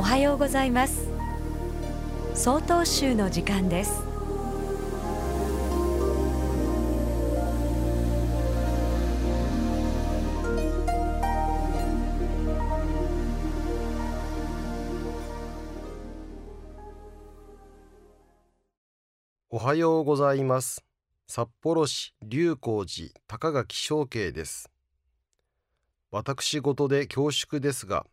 おはようございます。総統集の時間です。おはようございます。札幌市龍光寺高垣正慶です。私事で恐縮ですが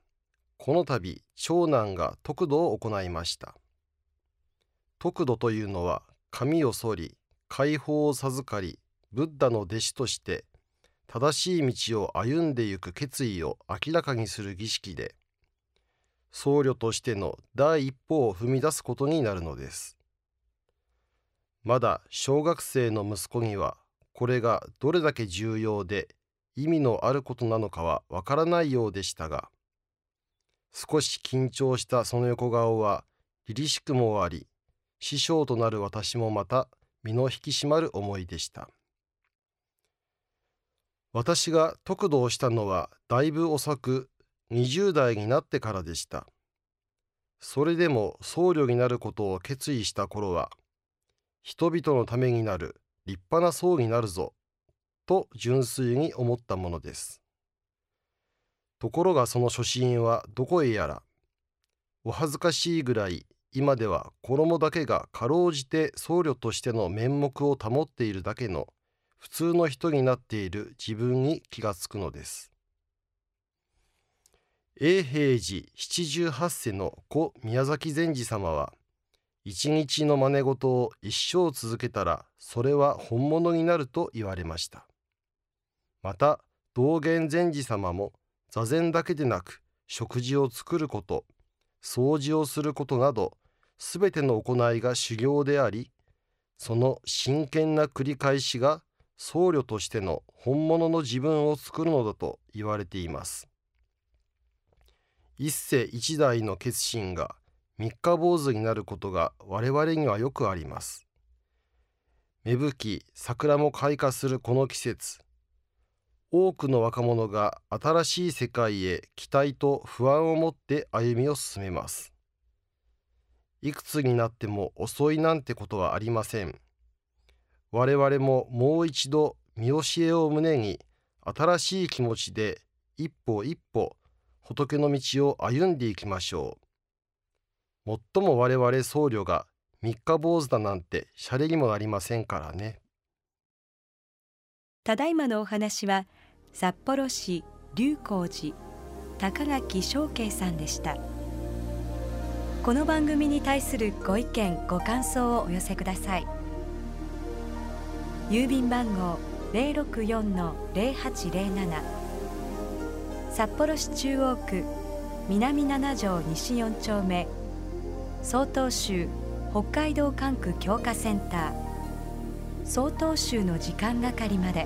この度長男が得度を行いました。得度というのは髪を剃り解放を授かりブッダの弟子として正しい道を歩んでゆく決意を明らかにする儀式で僧侶としての第一歩を踏み出すことになるのです。まだ小学生の息子にはこれがどれだけ重要で意味のあることなのかはわからないようでしたが少し緊張したその横顔は凛々しくもあり師匠となる私もまた身の引き締まる思いでした。私が得度をしたのはだいぶ遅く20代になってからでした。それでも僧侶になることを決意した頃は人々のためになる立派な僧になるぞと純粋に思ったものです。ところがその初心はどこへやらお恥ずかしいぐらい今では衣だけがかろうじて僧侶としての面目を保っているだけの普通の人になっている自分に気がつくのです。永平寺七十八世の故宮崎禅師様は一日の真似事を一生続けたらそれは本物になると言われました。また道元禅師様も座禅だけでなく食事を作ること掃除をすることなどすべての行いが修行でありその真剣な繰り返しが僧侶としての本物の自分を作るのだと言われています一世一代の決心が三日坊主になることが我々にはよくあります。芽吹き桜も開花するこの季節多くの若者が新しい世界へ期待と不安を持って歩みを進めます。いくつになっても遅いなんてことはありません。我々ももう一度見教えを胸に新しい気持ちで一歩一歩仏の道を歩んでいきましょう。もっとも我々僧侶が三日坊主だなんてシャレにもなりませんからね。ただいまのお話は札幌市龍光寺高垣正慶さんでした。この番組に対するご意見ご感想をお寄せください。郵便番号064-0807札幌市中央区南七条西4丁目。曹洞州北海道管区強化センター。曹洞州の時間係まで。